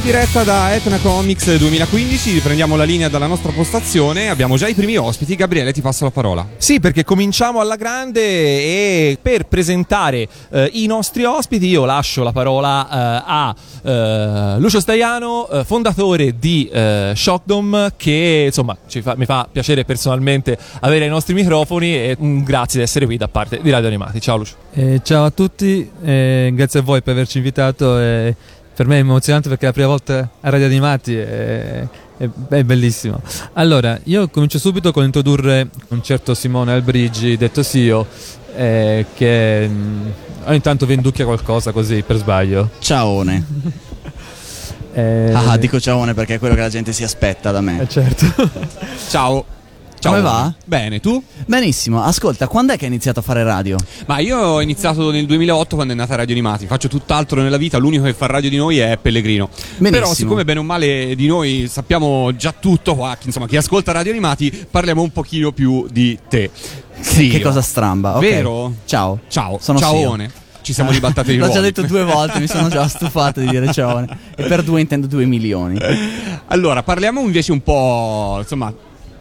In diretta da Etna Comics 2015 riprendiamo la linea dalla nostra postazione, abbiamo già i primi ospiti, Gabriele ti passo la parola. Sì, perché cominciamo alla grande e per presentare eh, i nostri ospiti io lascio la parola eh, a eh, Lucio Staiano, eh, fondatore di eh, Shockdom, che insomma fa, mi fa piacere personalmente avere i nostri microfoni e un grazie di essere qui da parte di Radio Animati. Ciao Lucio. Eh, ciao a tutti, grazie a voi per averci invitato per me è emozionante perché è la prima volta a Radio Animati è, è, è bellissimo. Allora, io comincio subito con introdurre un certo Simone Albrigi, detto Sio, eh, che mh, mm, ogni tanto venducchia qualcosa così per sbaglio. Ciaone. eh, ah, dico ciaone perché è quello che la gente si aspetta da me. Eh certo. Ciao. Ciao. Come va? Bene, tu? Benissimo. Ascolta, quando è che hai iniziato a fare radio? Ma io ho iniziato nel 2008 quando è nata Radio Animati. Faccio tutt'altro nella vita, l'unico che fa radio di noi è Pellegrino. Benissimo. Però siccome bene o male di noi sappiamo già tutto qua, insomma, chi ascolta Radio Animati, parliamo un pochino più di te. Sì. Che cosa stramba, okay. Vero? Ciao. Ciao. Sono Ciaone. Ci siamo ribattati di. L'ho già detto due volte, mi sono già stufato di dire ciaone. E per due intendo due milioni. Allora, parliamo invece un po', insomma,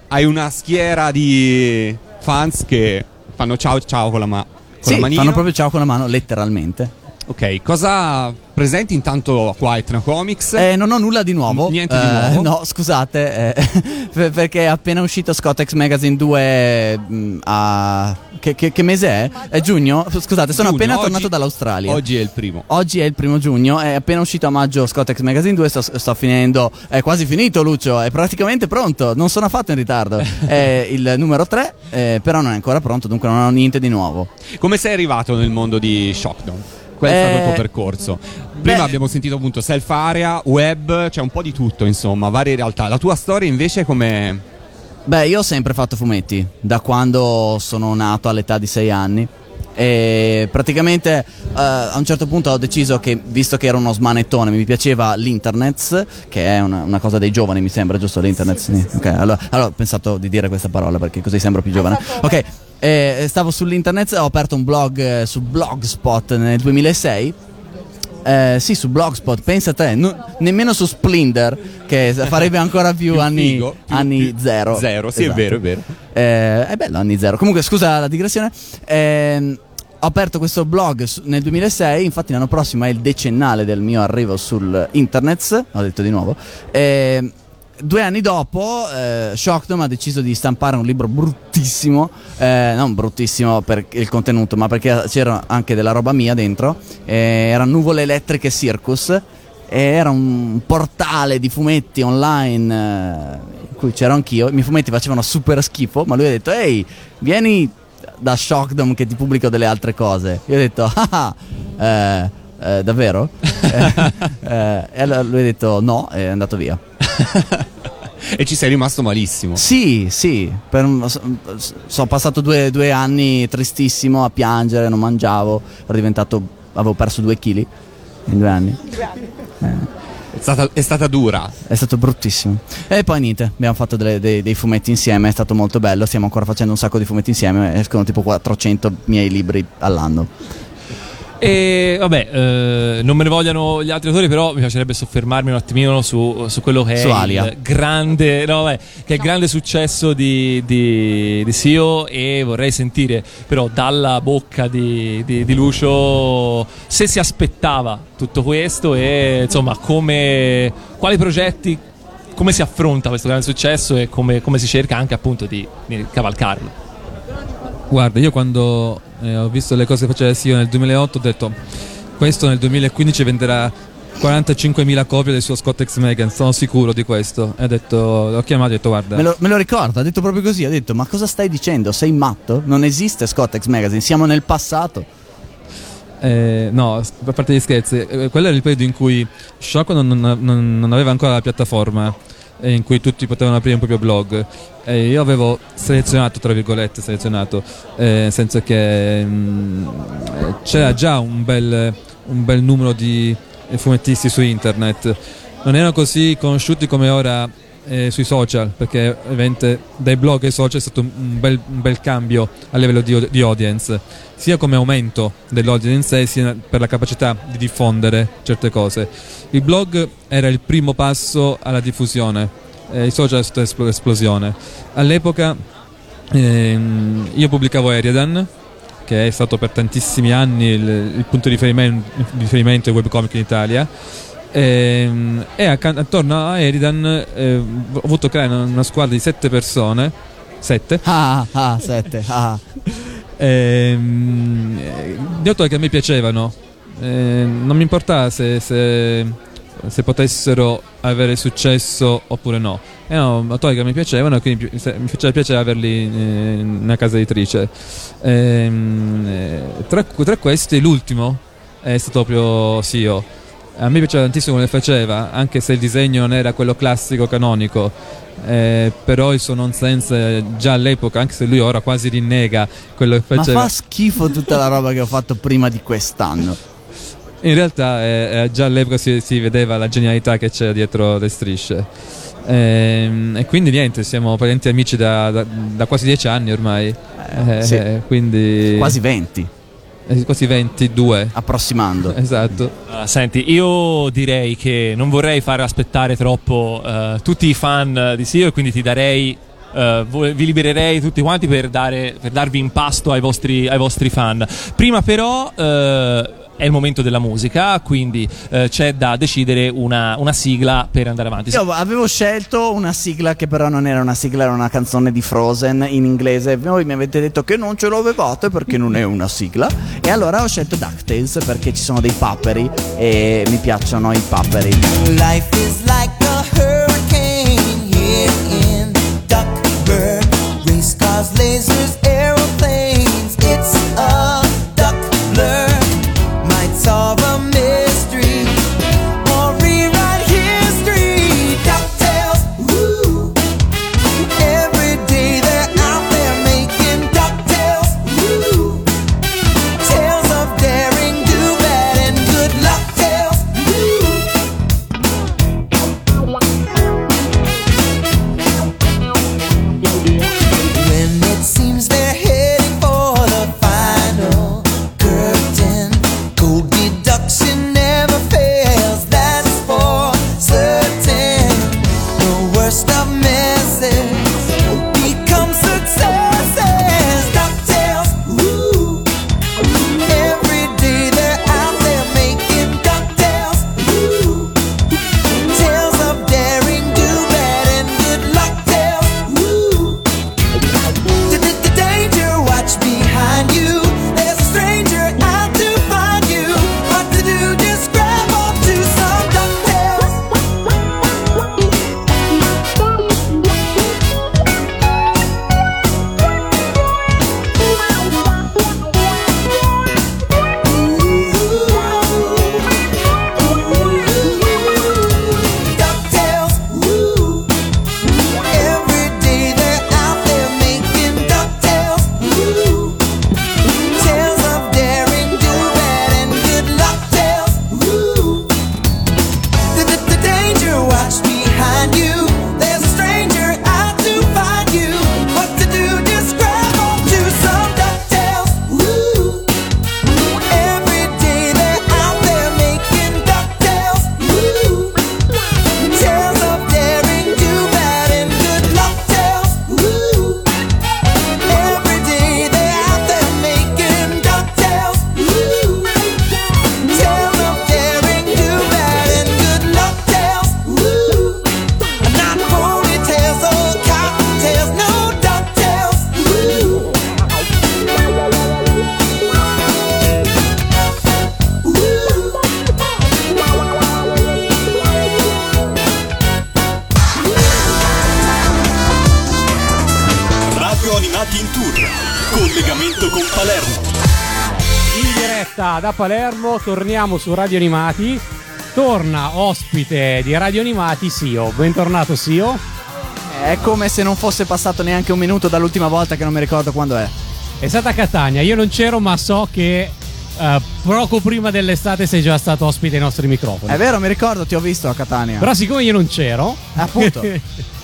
hai una schiera di fans che fanno ciao ciao con la, ma- con sì, la manina. fanno proprio ciao con la mano, letteralmente. Ok, cosa presenti intanto qua a Etna Comics? Eh, non ho nulla di nuovo. Niente di eh, nuovo? No, scusate, eh, perché è appena uscito Scottex Magazine 2 mh, mm, a... Che, che, che, mese è? È giugno? Scusate, sono giugno, appena oggi, tornato dall'Australia. Oggi è il primo. Oggi è il primo giugno, è appena uscito a maggio Scottex Magazine 2, sto, sto finendo, è quasi finito Lucio, è praticamente pronto, non sono affatto in ritardo. è il numero 3, eh, però non è ancora pronto, dunque non ho niente di nuovo. Come sei arrivato nel mondo di Shockdown? Qual è stato il tuo percorso? Prima beh, abbiamo sentito appunto self area, web, c'è cioè un po' di tutto, insomma, varie realtà. La tua storia invece come... Beh, io ho sempre fatto fumetti, da quando sono nato all'età di 6 anni. E praticamente uh, a un certo punto ho deciso che, visto che ero uno smanettone, mi piaceva l'internet, che è una, una cosa dei giovani, mi sembra, giusto? L'internet? Sì. Okay, allora, allora, ho pensato di dire questa parola perché così sembro più giovane. Ok, eh, stavo sull'internet, ho aperto un blog eh, su Blogspot nel 2006. Eh, sì, su Blogspot, pensa a te, no, nemmeno su Splinter, che farebbe ancora più, più anni, figo, più, anni più zero. Zero, sì, esatto. è vero, è vero. Eh, è bello, anni zero. Comunque, scusa la digressione. Eh, ho aperto questo blog nel 2006, infatti l'anno prossimo è il decennale del mio arrivo sul internet, ho detto di nuovo. Eh, due anni dopo eh, Shockdom ha deciso di stampare un libro bruttissimo, eh, non bruttissimo per il contenuto, ma perché c'era anche della roba mia dentro, eh, era Nuvole Elettriche Circus, e era un portale di fumetti online eh, in cui c'ero anch'io, i miei fumetti facevano super schifo, ma lui ha detto ehi vieni da Shockdom che ti pubblico delle altre cose. Io ho detto ah, ah eh, eh, davvero? e allora lui ha detto no e è andato via. e ci sei rimasto malissimo. Sì, sì. Per, sono passato due, due, anni tristissimo a piangere, non mangiavo, ero diventato, avevo perso due chili in due anni. Eh. È stata, è stata, dura. È stato bruttissimo. E poi niente, abbiamo fatto delle, dei, dei, fumetti insieme, è stato molto bello. Stiamo ancora facendo un sacco di fumetti insieme, escono tipo 400 miei libri all'anno. E vabbè, eh, non me ne vogliano gli altri autori, però mi piacerebbe soffermarmi un attimino su, su quello che è il grande, no, vabbè, che è il grande successo di, di, di Sio e vorrei sentire però dalla bocca di, di, di, Lucio se si aspettava tutto questo e insomma come, quali progetti, come si affronta questo grande successo e come, come si cerca anche appunto di, di cavalcarlo. Guarda, io quando eh, ho visto le cose che faceva Sio nel 2008 ho detto questo nel 2015 venderà 45.000 copie del suo Scott X Megan, sono sicuro di questo. E ho detto, l'ho chiamato e ho detto guarda. Me lo, me lo, ricordo, ha detto proprio così, ha detto ma cosa stai dicendo? Sei matto? Non esiste Scott X Magazine, siamo nel passato. Eh, no, a parte gli scherzi, eh, quello era il periodo in cui Shoko non, non, non aveva ancora la piattaforma in cui tutti potevano aprire un proprio blog. E io avevo selezionato, tra virgolette, selezionato, eh, nel senso che mh, mm, c'era già un bel, un bel numero di fumettisti su internet. Non erano così conosciuti come ora eh, sui social, perché ovviamente dai blog ai social è stato un bel, un bel cambio a livello di, di, audience, sia come aumento dell'audience sia per la capacità di diffondere certe cose. Il blog era il primo passo alla diffusione, eh, i social è stata l'esplosione. All'epoca ehm, io pubblicavo Eriadan, che è stato per tantissimi anni il, il punto di riferimento, riferimento webcomic in Italia e, ehm, e attorno a Eridan eh, ho voluto creare una, una, squadra di sette persone. Sette? Ah, ah, sette. Ah. e, ehm, di autori che a me piacevano. Eh, non mi importava se, se, se, potessero avere successo oppure no. Erano autori che mi piacevano e quindi mi faceva piacere averli in una casa editrice. E, ehm, tra, tra questi, l'ultimo è stato proprio Sio a me piaceva tantissimo come faceva, anche se il disegno non era quello classico canonico. Eh, però il suo nonsense già all'epoca, anche se lui ora quasi rinnega quello che faceva. Ma fa schifo tutta la roba che ho fatto prima di quest'anno. In realtà eh, eh già all'epoca si, si, vedeva la genialità che c'era dietro le strisce. Eh, e quindi niente, siamo parenti amici da, da, da quasi dieci anni ormai. Eh, sì. quindi... Quasi venti quasi 22 approssimando. Esatto. Uh, senti io direi che non vorrei fare aspettare troppo uh, tutti i fan di Sio e quindi ti darei uh, vi libererei tutti quanti per, dare, per darvi in pasto ai vostri, ai vostri fan. Prima però è il momento della musica, quindi eh, c'è da decidere una, una, sigla per andare avanti. Io avevo scelto una sigla che però non era una sigla, era una canzone di Frozen in inglese. Voi mi avete detto che non ce lo avevate perché non è una sigla. E allora ho scelto DuckTales perché ci sono dei paperi e mi piacciono i paperi. Life is like a hurricane here in Duckburg. Race cars, lasers, Palermo, torniamo su Radio Animati. Torna ospite di Radio Animati Sio. Bentornato Sio. È come se non fosse passato neanche un minuto dall'ultima volta che non mi ricordo quando è. È stata a Catania, io non c'ero ma so che Uh, poco prima dell'estate sei già stato ospite ai nostri microfoni. È vero, mi ricordo, ti ho visto a Catania. Però siccome io non c'ero, appunto,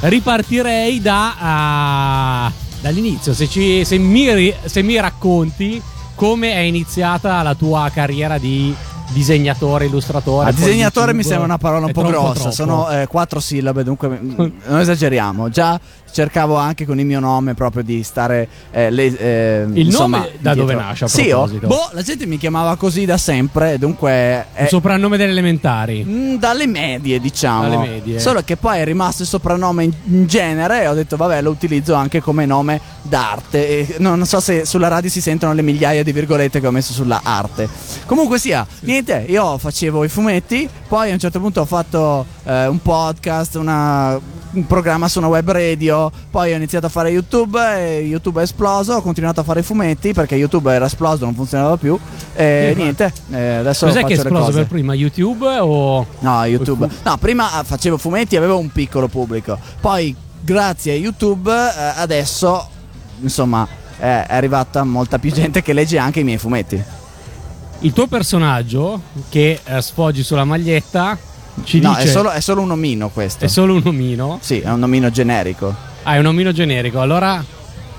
ripartirei da, uh, dall'inizio. Se, ci, se, mi, se mi racconti come è iniziata la tua carriera di disegnatore, illustratore. A disegnatore mi sembra una parola un po' grossa, troppo. sono eh, quattro sillabe, dunque non esageriamo. Già cercavo anche con il mio nome proprio di stare eh, le, eh, il insomma, nome da dove nasce a sì, oh, boh, la gente mi chiamava così da sempre dunque il soprannome delle elementari mh, mm, dalle medie diciamo dalle medie. solo che poi è rimasto il soprannome in, in genere e ho detto vabbè lo utilizzo anche come nome d'arte e non so se sulla radio si sentono le migliaia di virgolette che ho messo sulla arte comunque sia niente io facevo i fumetti poi a un certo punto ho fatto eh, un podcast una, un programma su una web radio poi ho iniziato a fare YouTube e YouTube è esploso, ho continuato a fare i fumetti perché YouTube era esploso, non funzionava più e sì, niente, eh, adesso Cos'è che è esploso per prima, YouTube o... No, YouTube. No, prima facevo fumetti e avevo un piccolo pubblico, poi grazie a YouTube eh, adesso insomma è arrivata molta più gente che legge anche i miei fumetti. Il tuo personaggio che eh, sfoggi sulla maglietta ci no, dice... è solo, è solo un omino questo. È solo un omino? Sì, è un omino generico. Ah, è un omino generico. Allora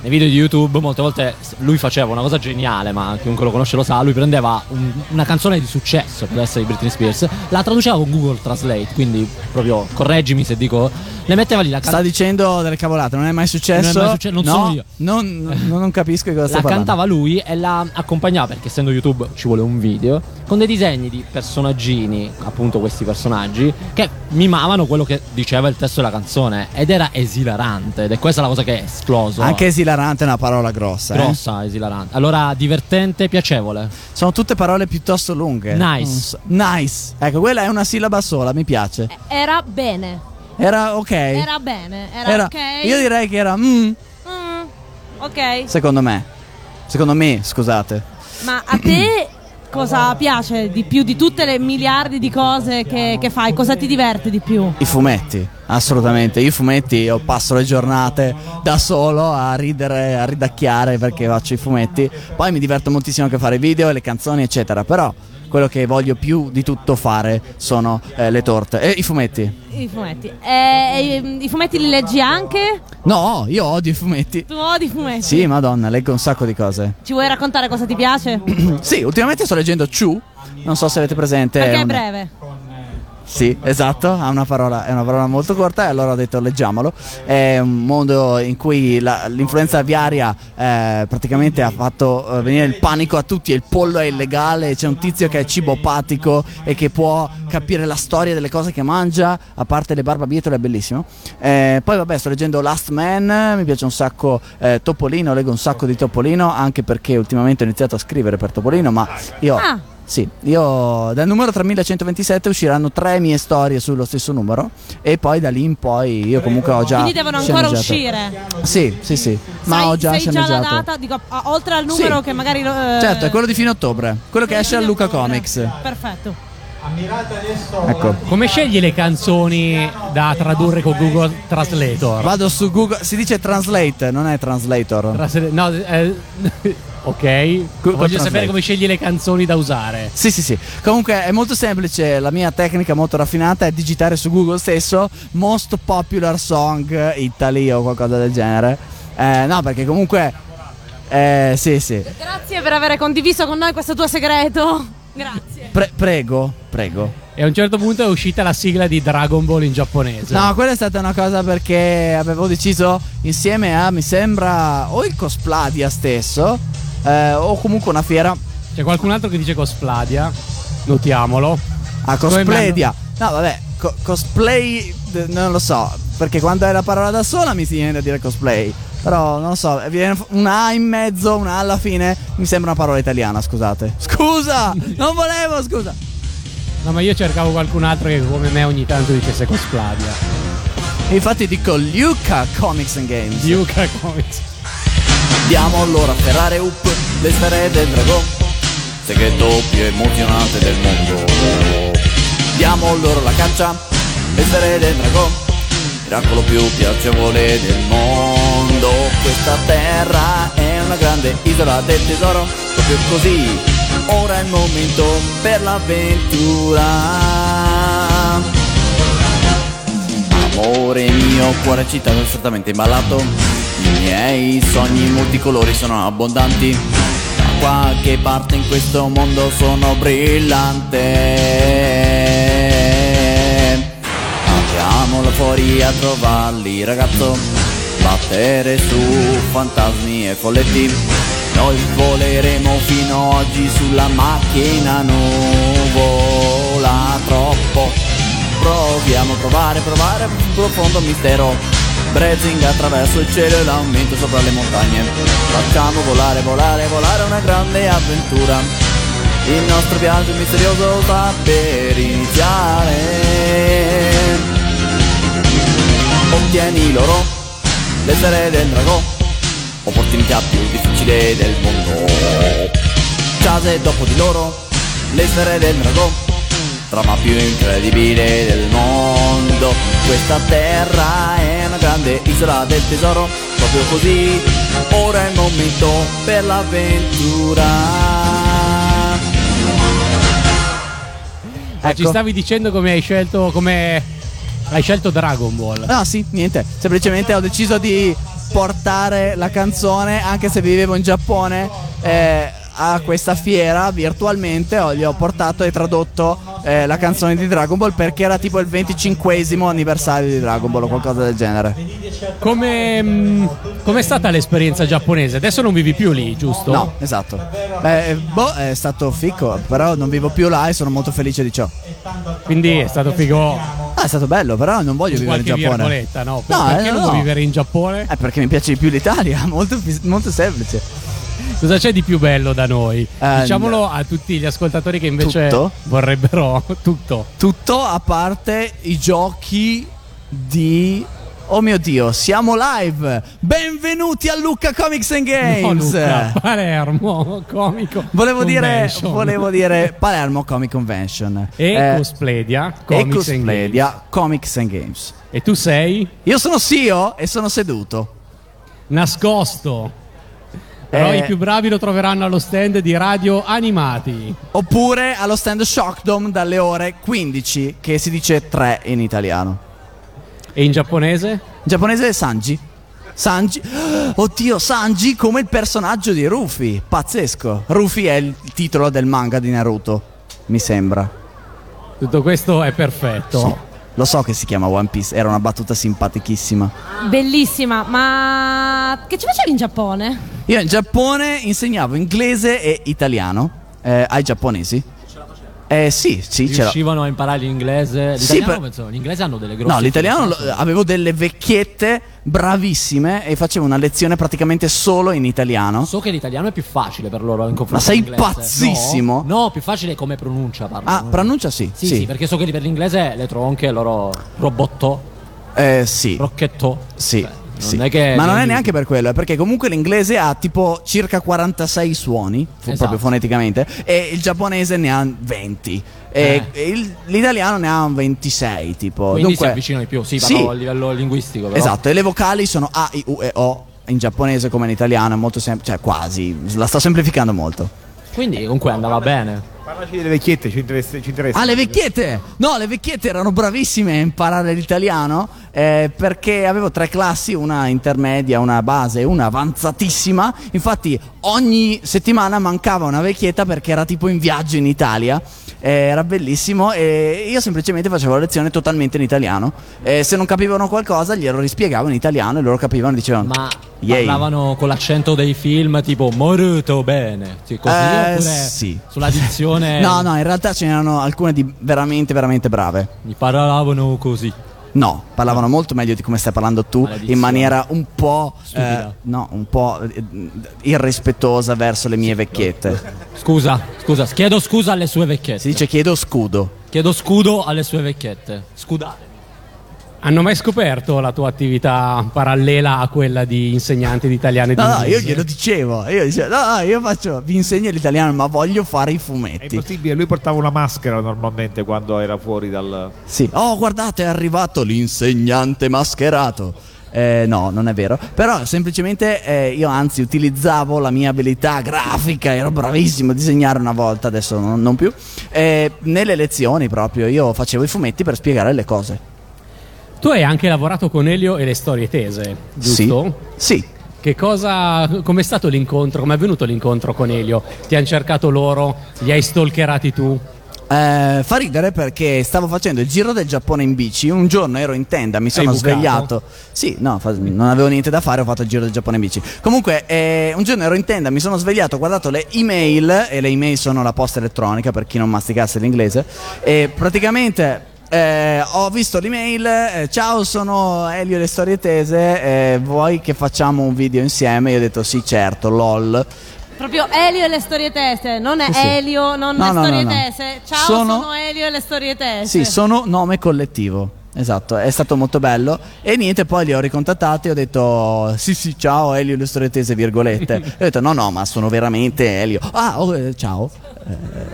nei video di YouTube molte volte lui faceva una cosa geniale, ma chiunque lo conosce lo sa, lui prendeva un, una canzone di successo, poteva essere di Britney Spears, la traduceva con Google Translate, quindi proprio correggimi se dico le metteva lì la can- Sta dicendo delle cavolate, non è mai successo. Non è mai successo, non no, sono io. Non, non, non capisco cosa sta La cantava lui e la accompagnava, perché essendo YouTube ci vuole un video, con dei disegni di personaggini, appunto questi personaggi, che mimavano quello che diceva il testo della canzone. Ed era esilarante. Ed è questa la cosa che è esploso. Anche esilarante è una parola grossa. Eh. Grossa, eh? esilarante. Allora, divertente, piacevole. Sono tutte parole piuttosto lunghe. Nice. Nice. Ecco, quella è una sillaba sola, mi piace. Era bene. Era ok. Era bene, era, era ok. Io direi che era mm. Mm, ok. Secondo me. Secondo me, scusate. Ma a te cosa piace di più di tutte le miliardi di cose che, che, fai? Cosa ti diverte di più? I fumetti, assolutamente. Io fumetti io passo le giornate da solo a ridere, a ridacchiare perché faccio i fumetti. Poi mi diverto moltissimo anche a fare video e le canzoni, eccetera. Però quello che voglio più di tutto fare sono eh, le torte e i fumetti. I fumetti. Eh, I fumetti li leggi anche? No, io odio i fumetti. Tu odi i fumetti? Sì, madonna, leggo un sacco di cose. Ci vuoi raccontare cosa ti piace? sì, ultimamente sto leggendo Chu. Non so se avete presente. Perché è, è breve. Sì, esatto, una parola, è una parola molto corta e allora ho detto leggiamolo. È un mondo in cui la, l'influenza aviaria eh, praticamente ha fatto eh, venire il panico a tutti, il pollo è illegale, c'è un tizio che è cibopatico e che può capire la storia delle cose che mangia, a parte le barbabietole, è bellissimo. Eh, poi vabbè, sto leggendo Last Man, mi piace un sacco eh, Topolino, leggo un sacco di Topolino, anche perché ultimamente ho iniziato a scrivere per Topolino, ma io... Ah sì, io dal numero 3127 usciranno tre mie storie sullo stesso numero e poi da lì in poi io comunque ho già Quindi devono ancora uscire. Sì, sì, sì, ma sai, ho già sai già la data, dico, oltre al numero sì. che magari lo, eh... Certo, è quello di fine ottobre, quello che esce a Luca Comics. Perfetto. Ecco. Come scegli le canzoni da tradurre con Google Translator? Vado su Google, si dice translate, non è translator. Trasle- no, eh, Ok, Google voglio sapere come scegli le canzoni da usare. Sì, sì, sì. Comunque è molto semplice, la mia tecnica molto raffinata è digitare su Google stesso most popular song Italy o qualcosa del genere. Eh, no, perché comunque eh, sì, sì. Grazie per aver condiviso con noi questo tuo segreto. Grazie. Pre- prego, prego. E a un certo punto è uscita la sigla di Dragon Ball in giapponese. No, quella è stata una cosa perché avevo deciso insieme a, mi sembra, o il Cospladia stesso eh, o comunque una fiera. C'è qualcun altro che dice Cospladia, notiamolo. Ah, Cospladia. No, vabbè, co- cosplay, non lo so, perché quando è la parola da sola mi si viene da dire cosplay. Però non lo so, viene una A in mezzo, una A alla fine, mi sembra una parola italiana, scusate. Scusa! non volevo, scusa. No, ma io cercavo qualcun altro che come me ogni tanto dicesse Cospladia. Infatti dico Luca Comics and Games. Luca Comics. Diamo allora a Ferrari Up le sfere del dragon Segreto più emozionante del mondo Diamo loro la caccia le sfere del dragon Miracolo più piacevole del mondo Questa terra è una grande isola del tesoro proprio così. Ora è il momento per l'avventura. Amore mio, cuore citato strettamente imballato. I miei sogni multicolori sono abbondanti. Da qualche parte in questo mondo sono brillante. Andiamola fuori a trovarli, ragazzo. Battere su fantasmi e folletti. Noi voleremo fino oggi sulla macchina nuvola troppo. Proviamo a provare, provare un profondo mistero. Brezing attraverso il cielo e l'aumento sopra le montagne. Facciamo volare, volare, volare una grande avventura. Il nostro viaggio misterioso sta per iniziare. Ottieni l'oro, l'essere del drago, opportunità più difficile del mondo. Case dopo di loro, l'essere del drago, trama più incredibile del mondo. Questa terra è una grande isola del tesoro, proprio così. Ora è il momento per l'avventura. Ma Ci Ecco. stavi dicendo come hai scelto come hai scelto Dragon Ball. No, sì, niente. Semplicemente ho deciso di portare la canzone, anche se vivevo in Giappone, eh, a questa fiera virtualmente. Ho, gli ho portato e tradotto eh, la canzone di Dragon Ball perché era tipo il 25 anniversario di Dragon Ball o qualcosa del genere. Come mh, com'è stata l'esperienza giapponese? Adesso non vivi più lì, giusto? No, esatto. Beh, eh, boh, è stato fico, però non vivo più là e sono molto felice di ciò. Quindi è stato figo è stato bello, però non voglio vivere in Giappone. no? Per- No, perché eh, non no. vuoi vivere in Giappone? Eh, perché mi piace di più l'Italia, molto, molto semplice. Cosa c'è di più bello da noi? Eh, Diciamolo a tutti gli ascoltatori che invece Tutto? vorrebbero tutto. Tutto a parte i giochi di. Oh mio dio, siamo live! Benvenuti a Lucca Comics and Games! No, Luca, Palermo, comico. Volevo dire, volevo dire Palermo Comic Convention E Eh, Cospledia, e Comics and Cospledia Comics and Games. E tu sei Io sono CEO e sono seduto. nascosto. Però Eh. i più bravi lo troveranno allo stand di Radio Animati. Oppure allo stand Shockdome dalle ore 15, che si dice 3 in italiano. E in giapponese? In giapponese è Sanji. Sanji. Oddio, Sanji come il personaggio di Ruffy. Pazzesco. Ruffy è il titolo del manga di Naruto. Mi sembra. Tutto questo è perfetto. Sì. Lo so che si chiama One Piece. Era una battuta simpaticissima. Bellissima, ma che ci facevi in Giappone? Io in Giappone insegnavo inglese e italiano eh, ai giapponesi. Eh sì, sì, riuscivano a imparare l'inglese. Sì, L'italiano, per- penso, l'inglese hanno delle grosse No, l'italiano lo- avevo delle vecchiette bravissime e facevo una lezione praticamente solo in italiano. So che l'italiano è più facile per loro in confronto Ma sei pazzissimo? No, no, più facile come pronuncia. Parlo. Ah, pronuncia sì. Sì, sì, perché so che per l'inglese le tronche, loro robotto, Eh, sì. rocchetto. Sì. Cioè, non sì. che- Ma non è neanche per quello, è perché comunque l'inglese ha tipo circa 46 suoni, Esatto. proprio foneticamente, e il giapponese ne ha 20. E Eh. il- l'italiano ne ha un 26, tipo. Quindi Dunque, si avvicinano di più. Sì, parlo a livello linguistico. Però. Esatto, e le vocali sono A, I, U e O in giapponese come in italiano, è molto semplice, cioè quasi, la sto semplificando molto. Quindi comunque andava bene. Parlaci delle vecchiette, ci interessa. Ci interessa. Ah, le vecchiette! No, le vecchiette erano bravissime a imparare l'italiano eh, perché avevo tre classi, una intermedia, una base e una avanzatissima. Infatti ogni settimana mancava una vecchietta perché era tipo in viaggio in Italia. Era bellissimo e io semplicemente facevo la lezione totalmente in italiano. Eh, se non capivano qualcosa glielo rispiegavo in italiano e loro capivano e dicevano... Ma Yay. parlavano con l'accento dei film tipo Moruto bene. Sì, così Eh, oppure sì. sulla dizione. No, no, in realtà ce n'erano alcune di veramente, veramente brave. Mi parlavano così. No, parlavano molto meglio di come stai parlando tu, in maniera un po', eh, no, un po' eh, irrispettosa verso le mie vecchiette. Scusa, scusa, chiedo scusa alle sue vecchiette. Si dice chiedo scudo. Chiedo scudo alle sue vecchiette. Scudate. Hanno mai scoperto la tua attività parallela a quella di insegnante di italiano e di No, no, io inglese? glielo dicevo. Io dicevo, no, no, io faccio, vi insegno l'italiano, ma voglio fare i È fumetti. impossibile, lui portava una maschera normalmente quando era fuori dal. Sì. Oh, guardate, è arrivato l'insegnante mascherato. Eh, no, non è vero. Però semplicemente eh, io anzi utilizzavo la mia abilità grafica, ero bravissimo a disegnare una volta, adesso non, non più. Eh, nelle lezioni proprio io facevo i fumetti per spiegare le cose. Tu hai anche lavorato con Elio e le storie tese, giusto? Sì. sì. Che cosa, com'è stato l'incontro? Com'è avvenuto l'incontro con Elio? Ti hanno cercato loro? Li hai stalkerati tu? Eh, fa ridere perché stavo facendo il giro del Giappone in bici. Un giorno ero in tenda, mi sono svegliato. Sì, no, fa- non avevo niente da fare, ho fatto il giro del Giappone in bici. Comunque, eh, un giorno ero in tenda, mi sono svegliato, ho guardato le email, e le email sono la posta elettronica per chi non masticasse l'inglese. E praticamente. Eh, ho visto l'email, eh, ciao sono Elio e le storie tese, eh, vuoi che facciamo un video insieme? Io ho detto sì certo, lol. Proprio Elio e le storie tese, non è Sì, sì. Elio, non No, le no, storie no, tese. Ciao, Sono- sono... Elio e le storie tese. Sì, sono nome collettivo. Esatto, è stato molto bello. E niente, poi li ho ricontattati e ho detto: Sì, sì, ciao, Elio, le storie tese, virgolette. e ho detto: No, no, ma sono veramente Elio. Ah, oh, eh, ciao.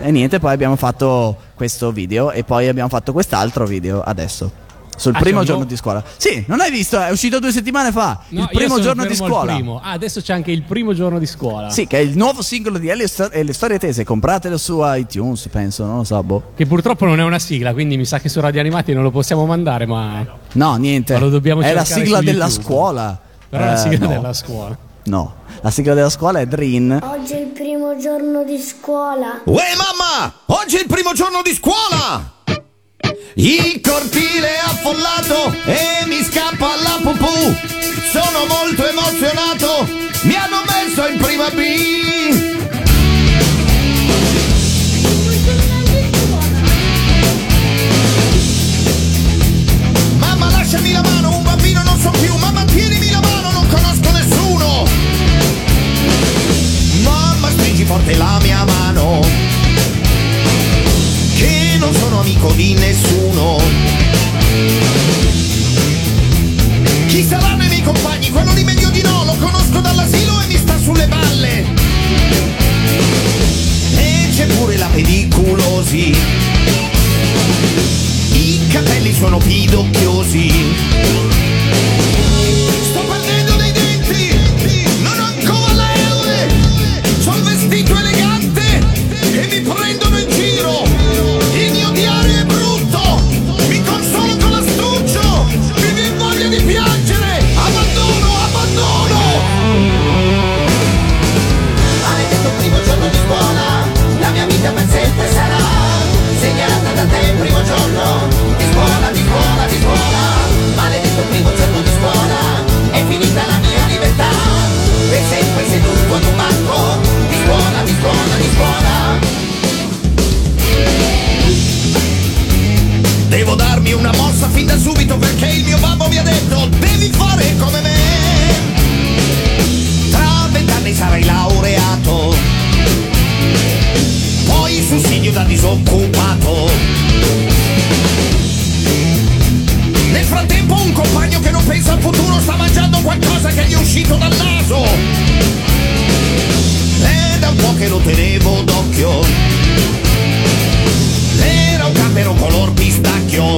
Eh, e niente, poi abbiamo fatto questo video e poi abbiamo fatto quest'altro video adesso. Sul Ah, primo giorno nuovo- di scuola. Sì, non hai visto? È uscito due settimane fa. No, il primo giorno di scuola. primo. Ah, adesso c'è anche il primo giorno di scuola. Sì, che è il nuovo singolo di Elio e le storie tese. Compratelo su iTunes, penso, non lo so, boh. Che purtroppo non è una sigla, quindi mi sa che su Radio Animati non lo possiamo mandare, ma. No, niente. Ma lo dobbiamo è la sigla della YouTube. scuola. Però è la Eh, sigla no. della scuola. No, la sigla della scuola è Dream. Oggi è il primo giorno di scuola. Uè mamma, oggi è il primo giorno di scuola! Il cortile è affollato e mi scappa la pupù. Sono molto emozionato, mi hanno messo in prima B. Mamma lasciami la mano, un bambino non so più. Mamma tienimi la mano, non conosco nessuno. Mamma stringi forte la mia mano Che non sono amico di nessuno Devo darmi una mossa fin da subito perché il mio babbo mi ha detto devi fare come me. Tra vent'anni sarai laureato, poi sussidio da disoccupato. Nel frattempo un compagno che non pensa al futuro sta mangiando qualcosa che gli è uscito dal naso. È da un po' che lo tenevo d'occhio. Era un cappero color pistacchio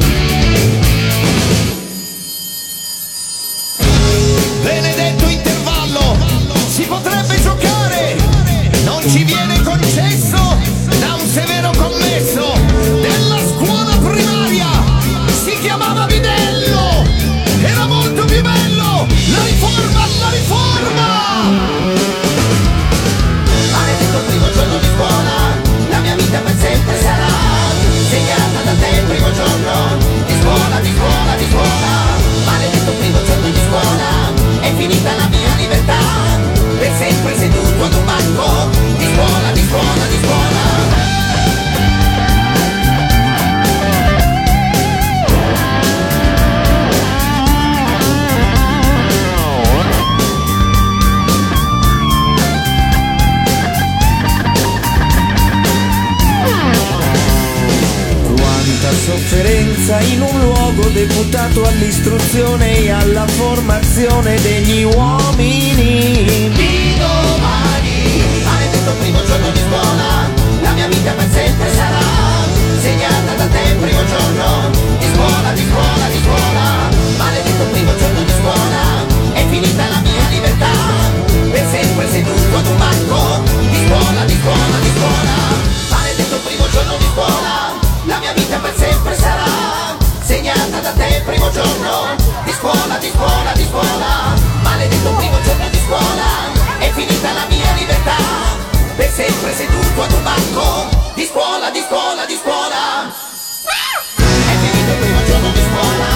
sempre seduto ad un banco di scuola, di scuola, di scuola. È finito il primo giorno di scuola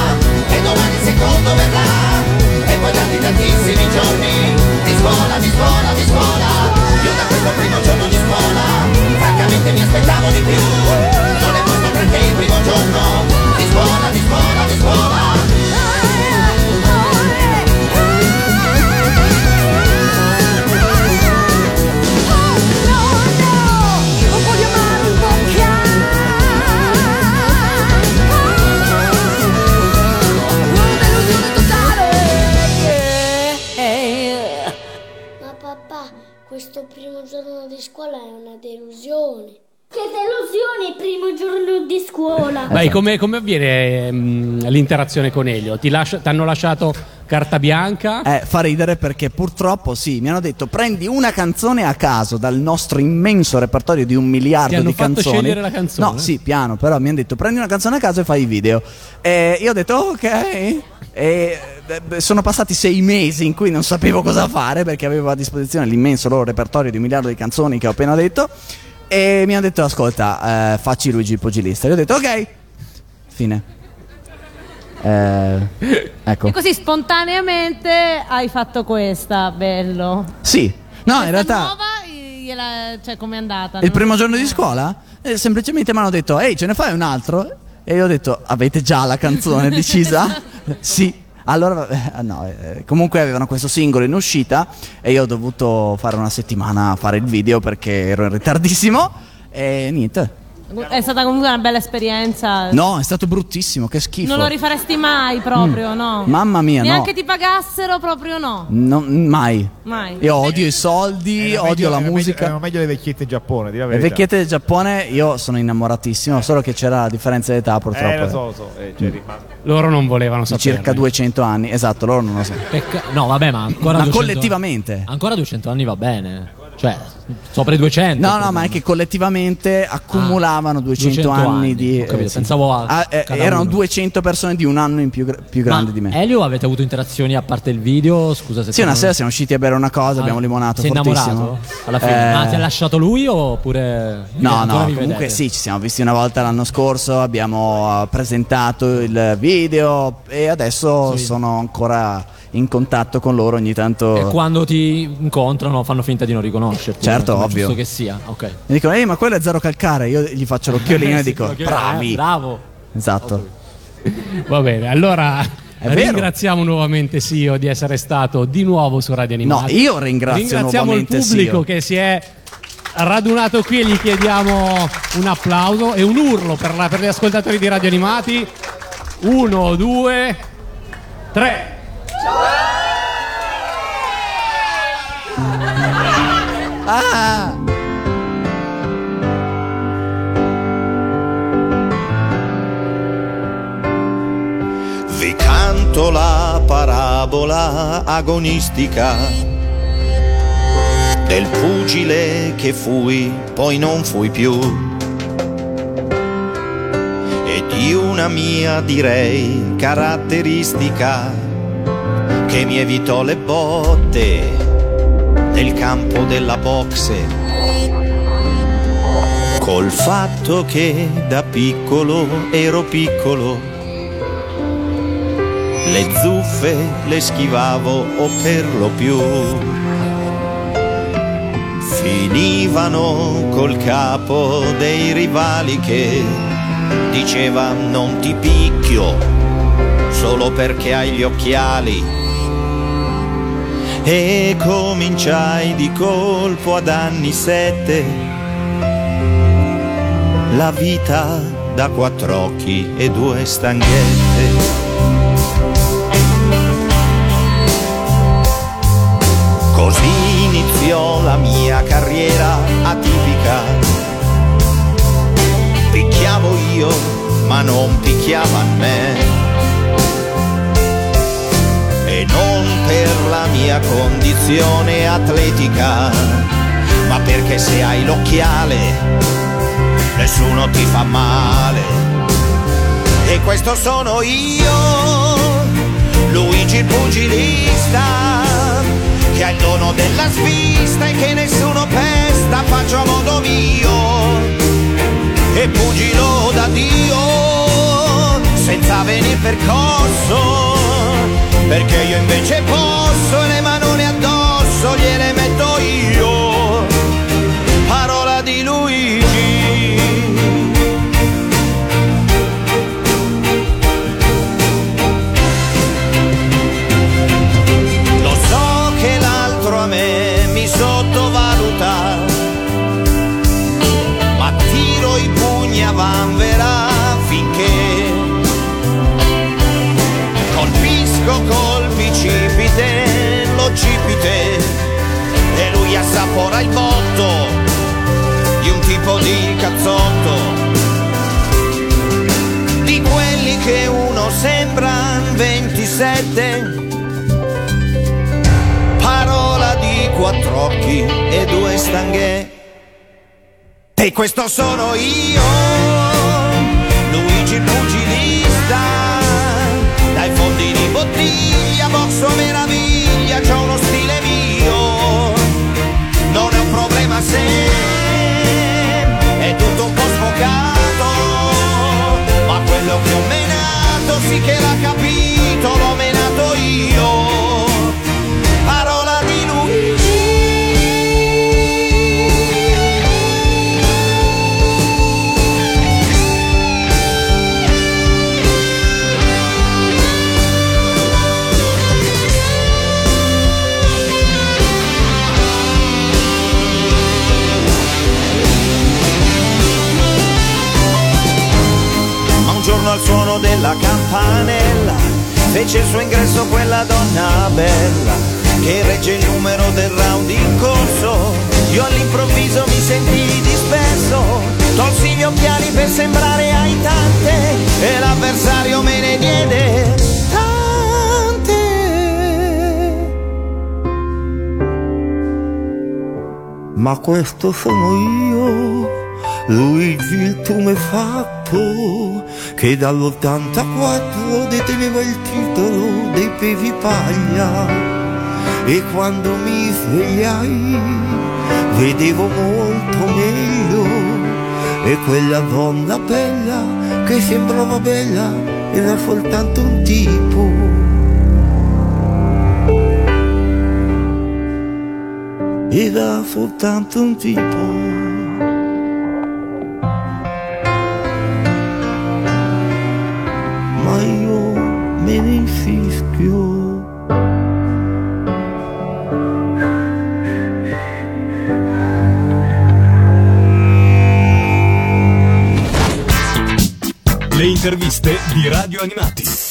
e domani il secondo verrà. E poi tanti tantissimi giorni di scuola, di scuola, di scuola. Io da questo primo giorno di scuola, francamente mi aspettavo di più. Non è posto perché il primo giorno di scuola, di scuola, di scuola. Beh, come, come avviene mm, l'interazione con Elio? Ti lascia- hanno lasciato carta bianca? Eh, fa ridere perché purtroppo sì, mi hanno detto prendi una canzone a caso dal nostro immenso repertorio di un miliardo Ti hanno di canzoni. scegliere la canzone? No, sì, piano, però mi hanno detto prendi una canzone a caso e fai i video. E io ho detto ok. E eh, sono passati sei mesi in cui non sapevo cosa fare perché avevo a disposizione l'immenso loro repertorio di un miliardo di canzoni che ho appena detto. E mi hanno detto ascolta, eh, facci Luigi il pugilista. E io ho detto ok. Fine. Eh, ecco. E così spontaneamente hai fatto questa, bello. Sì. No, in realtà Nuova, gliela- cioè, com'è andata? il primo giorno di scuola eh, semplicemente mi hanno detto ehi ce ne fai un altro? E io ho detto avete già la canzone decisa? sì. Allora, eh, no, eh, comunque avevano questo singolo in uscita e io ho dovuto fare una settimana a fare il video perché ero in ritardissimo e niente. È stata comunque una bella esperienza. No, è stato bruttissimo, che schifo. Non lo rifaresti mai proprio, no? Mamma mia, Neanche no. ti pagassero proprio no. Non- mai. Mai. Io odio i soldi, Erano odio meglio- la musica. Meglio, meglio le vecchiette in Giappone, Le vecchiette del Giappone io sono innamoratissimo, solo che c'era la differenza d'età purtroppo. Eh, lo so, lo so. Eh, cioè, ma- Loro non volevano sapere. circa 200 anni, esatto, loro non lo so. Pecca- no, vabbè, ma ancora Ma 200 collettivamente. Ancora 200 anni va bene. Cioè, sopra i 200. No, no, ma è che collettivamente accumulavano 200, 200 anni, anni, di. capito, sì. pensavo a Ah, eh, erano uno. 200 persone di un anno in più, più grandi Ma di me. Elio, avete avuto interazioni a parte il video? Scusa se Sì, una sono- sera siamo usciti a bere una cosa, Ah, abbiamo limonato Sei fortissimo. innamorato? Alla fine. Eh, Ma ti ha lasciato lui oppure. No, no, comunque vedete? sì, ci siamo visti una volta l'anno scorso, abbiamo eh, presentato il video e adesso Sì. sono ancora in contatto con loro ogni tanto. E quando ti incontrano fanno finta di non riconoscerti. Certo, ovvio. giusto che sia. Ok. Mi dicono, ehi, ma quello è zero calcare. Io gli faccio l'occhiolino e dico, bravi. eh, bravo. Esatto. Va bene, allora ringraziamo nuovamente Sio di essere stato di nuovo su Radio No, Animati. io ringrazio Ringraziamo il pubblico Sio. che si è radunato qui e gli chiediamo un applauso e un urlo per, la- per gli ascoltatori di Radio Animati. Uno, due, tre. Ah! Vi canto la parabola agonistica del pugile che fui, poi non fui più. E di una mia, direi, caratteristica che mi evitò le botte nel campo della boxe. Col fatto che da piccolo ero piccolo le zuffe le schivavo o per lo più finivano col capo dei rivali che diceva non ti picchio solo perché hai gli occhiali e cominciai di colpo ad anni sette la vita da quattro occhi e due stanghette Così iniziò la mia carriera atipica. Picchiavo io, ma non picchiava me. Non per la mia condizione atletica, ma perché se hai l'occhiale, nessuno ti fa male. E questo sono io, Luigi il pugilista che ha il dono della svista e che nessuno pesta, faccio a modo mio e pugilo da Dio senza venir percosso, perché io invece posso l'occipite e lui assapora il botto di un tipo di cazzotto, di quelli che uno sembra 27. Parola di quattro occhi e due stanghe. E questo sono io, Luigi il pugilista, Ma questo sono io, Luigi il tumefatto, che dall'84 deteneva il titolo dei pevi paglia. E quando mi svegliai, vedevo molto meglio. E quella donna bella, che sembrava bella, era soltanto un tipo. Era soltanto un tipo. Ma io me ne infischio. Le interviste di Radio Animati.